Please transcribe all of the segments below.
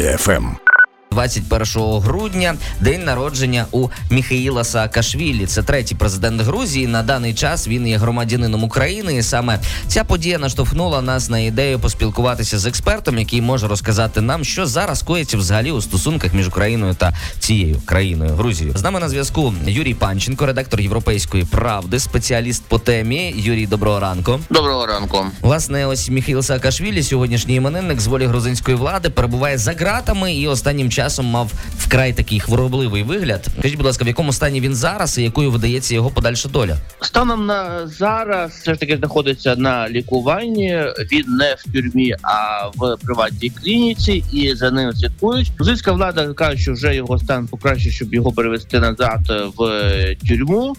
ФМ. 21 грудня день народження у Міхаїла Саакашвілі. Це третій президент Грузії. На даний час він є громадянином України. І саме ця подія наштовхнула нас на ідею поспілкуватися з експертом, який може розказати нам, що зараз коїться взагалі у стосунках між Україною та цією країною Грузією. З нами на зв'язку Юрій Панченко, редактор Європейської правди, спеціаліст по темі. Юрій, доброго ранку. Доброго ранку. Власне, ось Міхаїл Саакашвілі, сьогоднішній іменинник з волі грузинської влади, перебуває за ґратами і останнім часом мав вкрай такий хворобливий вигляд. Скажіть, будь ласка, в якому стані він зараз і якою видається його подальша доля? Станом на зараз все ж таки знаходиться на лікуванні. Він не в тюрмі, а в приватній клініці, і за ним слідкують. Грузинська влада каже, що вже його стан покраще, щоб його перевести назад в тюрму.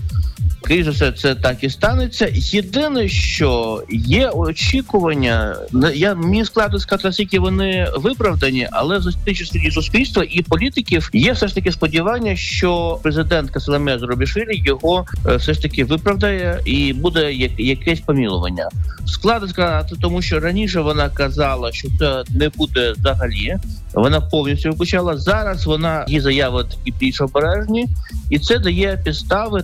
Скоріше за все, це так і станеться. Єдине, що є очікування, я мені складно сказати, наскільки вони виправдані, але з серед суспільства і політиків є все ж таки сподівання, що президент Касаламе Зробішвілі його е, все ж таки виправдає і буде якесь помілування. Складно сказати, тому що раніше вона казала, що це не буде взагалі. Вона повністю виключала. Зараз вона її заяви такі більш обережні, і це дає підстави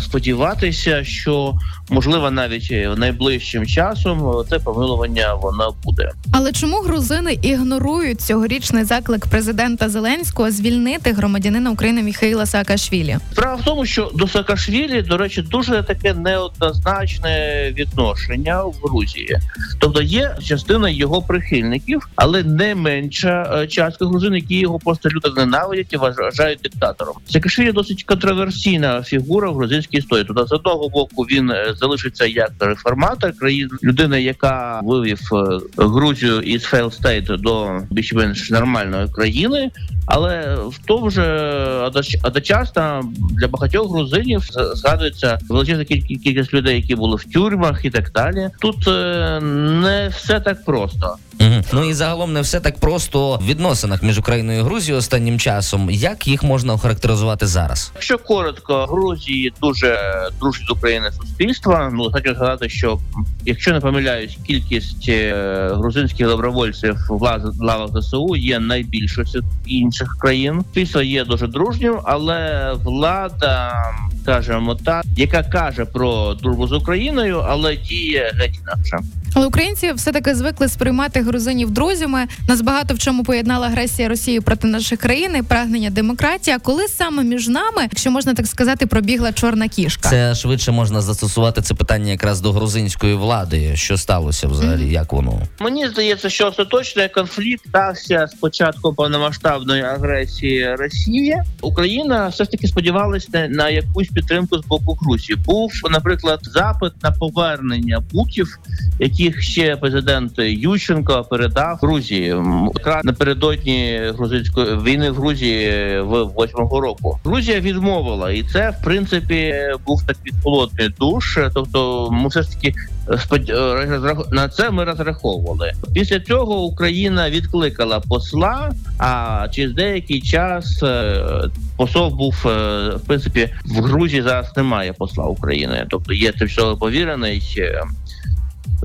сподіватися, що можливо навіть найближчим часом це помилування воно буде. Але чому грузини ігнорують цьогорічний заклик президента Зеленського звільнити громадянина України Міхаїла Саакашвілі? Справа в тому, що до Саакашвілі, до речі, дуже таке неоднозначне відношення в Грузії, тобто є частина його прихильників, але не менша е, частка грузин, які його просто люто ненавидять і вважають диктатором. Саакашвілі досить контроверсійна фігура в грузинській історії. Тобто, з одного боку він е, залишиться як реформатор країн, людина, яка вивів е, Грузію із failed state до більш-менш нормальної країни, але в тому же одночасно для багатьох грузинів згадується величезна кількість людей, які були в тюрмах і так далі. Тут е, не все так просто. Угу. Ну і загалом не все так просто в відносинах між Україною і Грузією останнім часом. Як їх можна охарактеризувати зараз? Якщо коротко, Грузії дуже дружні з України суспільства. Ну хочу згадати, що якщо не помиляюсь, кількість е, грузинських добровольців в лавах ЗСУ є найбільшою серед інших країн. Після є дуже дружнім, але влада скажімо так, яка каже про дружбу з Україною, але діє геть інакше. Але українці все таки звикли сприймати грузинів друзями. Нас багато в чому поєднала агресія Росії проти наших країн і прагнення демократії. А коли саме між нами, якщо можна так сказати, пробігла чорна кішка, це швидше можна застосувати це питання якраз до грузинської влади. Що сталося взагалі? Mm-hmm. Як воно мені здається, що остаточний конфлікт стався з початку повномасштабної агресії Росії. Україна все ж таки сподівалася на якусь підтримку з боку Грузії. Був, наприклад, запит на повернення буків, яких ще президент Ющенко передав Грузії напередодні грузинської війни в Грузії в восьмого року. Грузія відмовила, і це в принципі був такий холодний душ. Тобто, ми все ж таки на це ми розраховували. Після цього Україна відкликала посла. А через деякий час е, посол був е, в принципі в Грузії. Зараз немає посла України, тобто є тимчасово повірений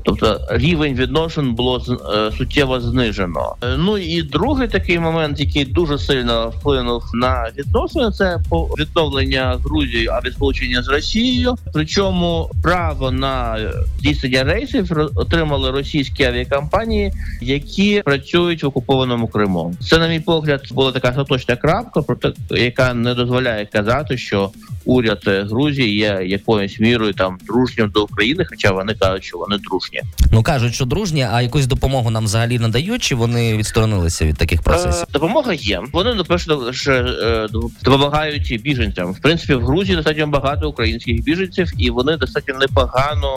Тобто рівень відношень було е, суттєво знижено. Е, ну і другий такий момент, який дуже сильно вплинув на відносини, це відновлення Грузії авіасполучення з Росією. Причому право на здійснення рейсів отримали російські авіакомпанії, які працюють в окупованому Криму. Це, на мій погляд, була така остаточна крапка, проте яка не дозволяє казати, що уряд Грузії є якоюсь мірою там дружнім до України, хоча вони кажуть, що вони дружні. Ну кажуть, що дружні, а якусь допомогу нам взагалі надають, чи вони відсторонилися від таких процесів? Е, допомога є. Вони напевно ж е, допомагають біженцям. В принципі, в Грузії достатньо багато українських біженців, і вони достатньо непогано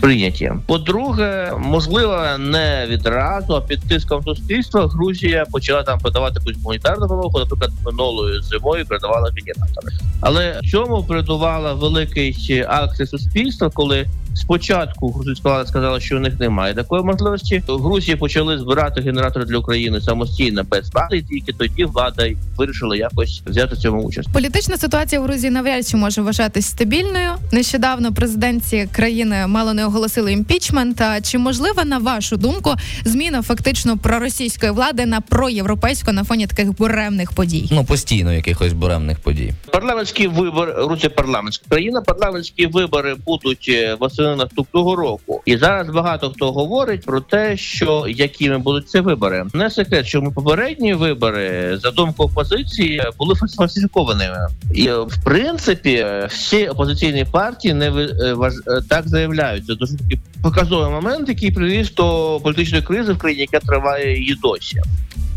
прийняті. По-друге, можливо, не відразу а під тиском суспільства Грузія почала там подавати якусь гуманітарну допомогу, наприклад, минулою зимою передавала генератори. Але цьому передувала великий акція суспільства, коли Спочатку грузинська влада сказала, що у них немає такої можливості. Грузії почали збирати генератори для України самостійно без влади, і тільки тоді влада вирішила якось взяти в цьому участь. Політична ситуація в Грузії навряд чи може вважатись стабільною. Нещодавно президенці країни мало не оголосили імпічмент. А Чи можлива на вашу думку зміна фактично проросійської влади на проєвропейську на фоні таких буремних подій? Ну постійно якихось буремних подій. Парламентські вибори Грузія парламентська країна. Парламентські вибори будуть е, восени наступного року, і зараз багато хто говорить про те, що якими будуть ці вибори. Не секрет, що ми попередні вибори за думку опозиції були фальсифікованими, і в принципі всі опозиційні партії не е, е, так заявляють. Це дуже показовий момент, який привіз до політичної кризи в країні, яка триває і досі.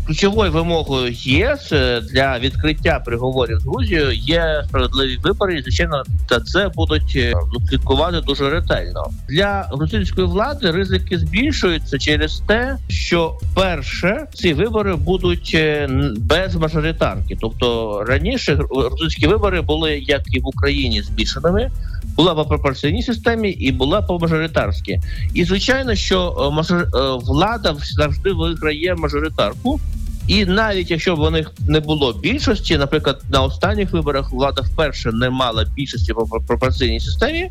Ключовою вимогою ЄС е, для відкриття переговорів з Грузією є справедливі вибори, і звичайно, та це будуть е, слідкувати дуже ретельно. Для грузинської влади ризики збільшуються через те, що перше ці вибори будуть е, без мажоритарки. Тобто раніше гру- грузинські вибори були як і в Україні збільшеними. Була по пропорційній системі і була по мажоритарськи. І звичайно, що е, е, влада завжди виграє мажоритарку. І навіть якщо б у них не було більшості, наприклад, на останніх виборах влада вперше не мала більшості по пропорційній системі,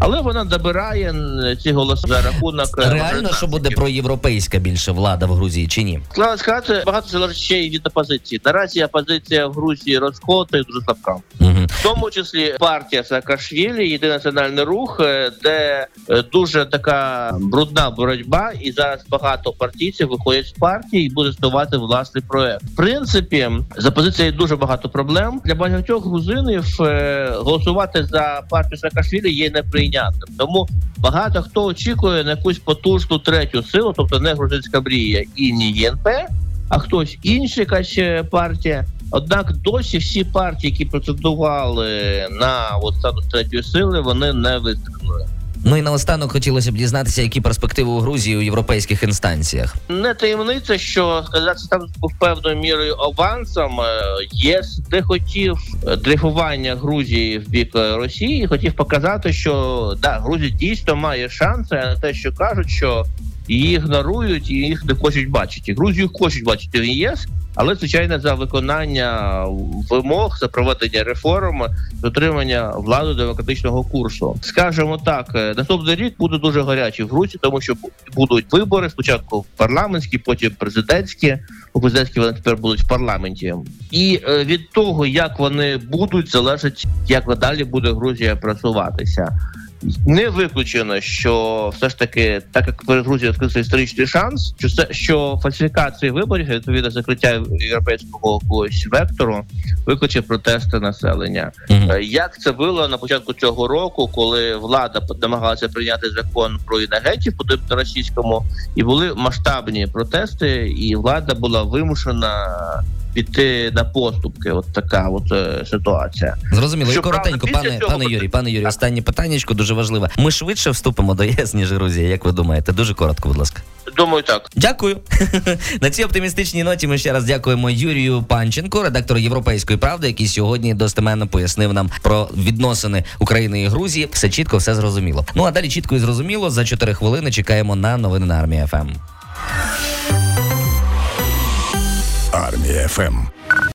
але вона добирає ці голоси за рахунок е, Реально, що буде проєвропейська більше влада в Грузії чи ні? Складно сказати, багато залежить ще й від опозиції. Наразі опозиція в Грузії розкота і дуже слабка. Угу. В тому числі партія Саакашвілі, єдиний національний рух, е, де е, дуже така брудна боротьба, і зараз багато партійців виходять з партії і буде ставати власний проект. В принципі, з опозицією дуже багато проблем для багатьох грузинів. е, Голосувати за партію Саакашвілі є неприйнятним. Тому багато хто очікує на якусь потужну третю силу, тобто не грузинська мрія і не ЄНП, а хтось інший, якась партія. Однак досі всі партії, які претендували на от статус третьої сили, вони не вистрілили. Ну і наостанок хотілося б дізнатися, які перспективи у Грузії у європейських інстанціях. Не таємниця, що сказати статус був певною мірою авансом. Е, ЄС де хотів е, дрейфування Грузії в бік е, Росії, хотів показати, що да, Грузія дійсно має шанси, а не те, що кажуть, що її ігнорують і їх не хочуть бачити. Грузію хочуть бачити в ЄС, але звичайно за виконання вимог, за проведення реформ, дотримання влади демократичного курсу. Скажемо так, е, наступний рік буде дуже гарячий в Грузії, тому що будуть вибори спочатку парламентські, потім президентські. У президентські вони тепер будуть в парламенті, і е, від того, як вони будуть, залежить, як надалі буде Грузія просуватися. Не виключено, що все ж таки, так як перед Грузією відкрився історичний шанс, що це що фальсифікації виборів відповідно закриття європейського якогось вектору викличе протести населення. Е, Як це було на початку цього року, коли влада намагалася прийняти закон про інагентів подібно російському, і були масштабні протести, і влада була вимушена піти на поступки. От така от е, ситуація. Зрозуміло, і коротенько, після пане цього пане Юрій, пане Юрій, останнє питаннячко дуже важливе. Ми швидше вступимо до ЄС, ніж Грузія. Як ви думаєте? Дуже коротко, будь ласка. Думаю, так. Дякую. На цій оптимістичній ноті ми ще раз дякуємо Юрію Панченко, редактору Європейської правди, який сьогодні достеменно пояснив нам про відносини України і Грузії. Все чітко, все зрозуміло. Ну а далі чітко і зрозуміло. За 4 хвилини чекаємо на новини на армії ФМ. Армія ФМ.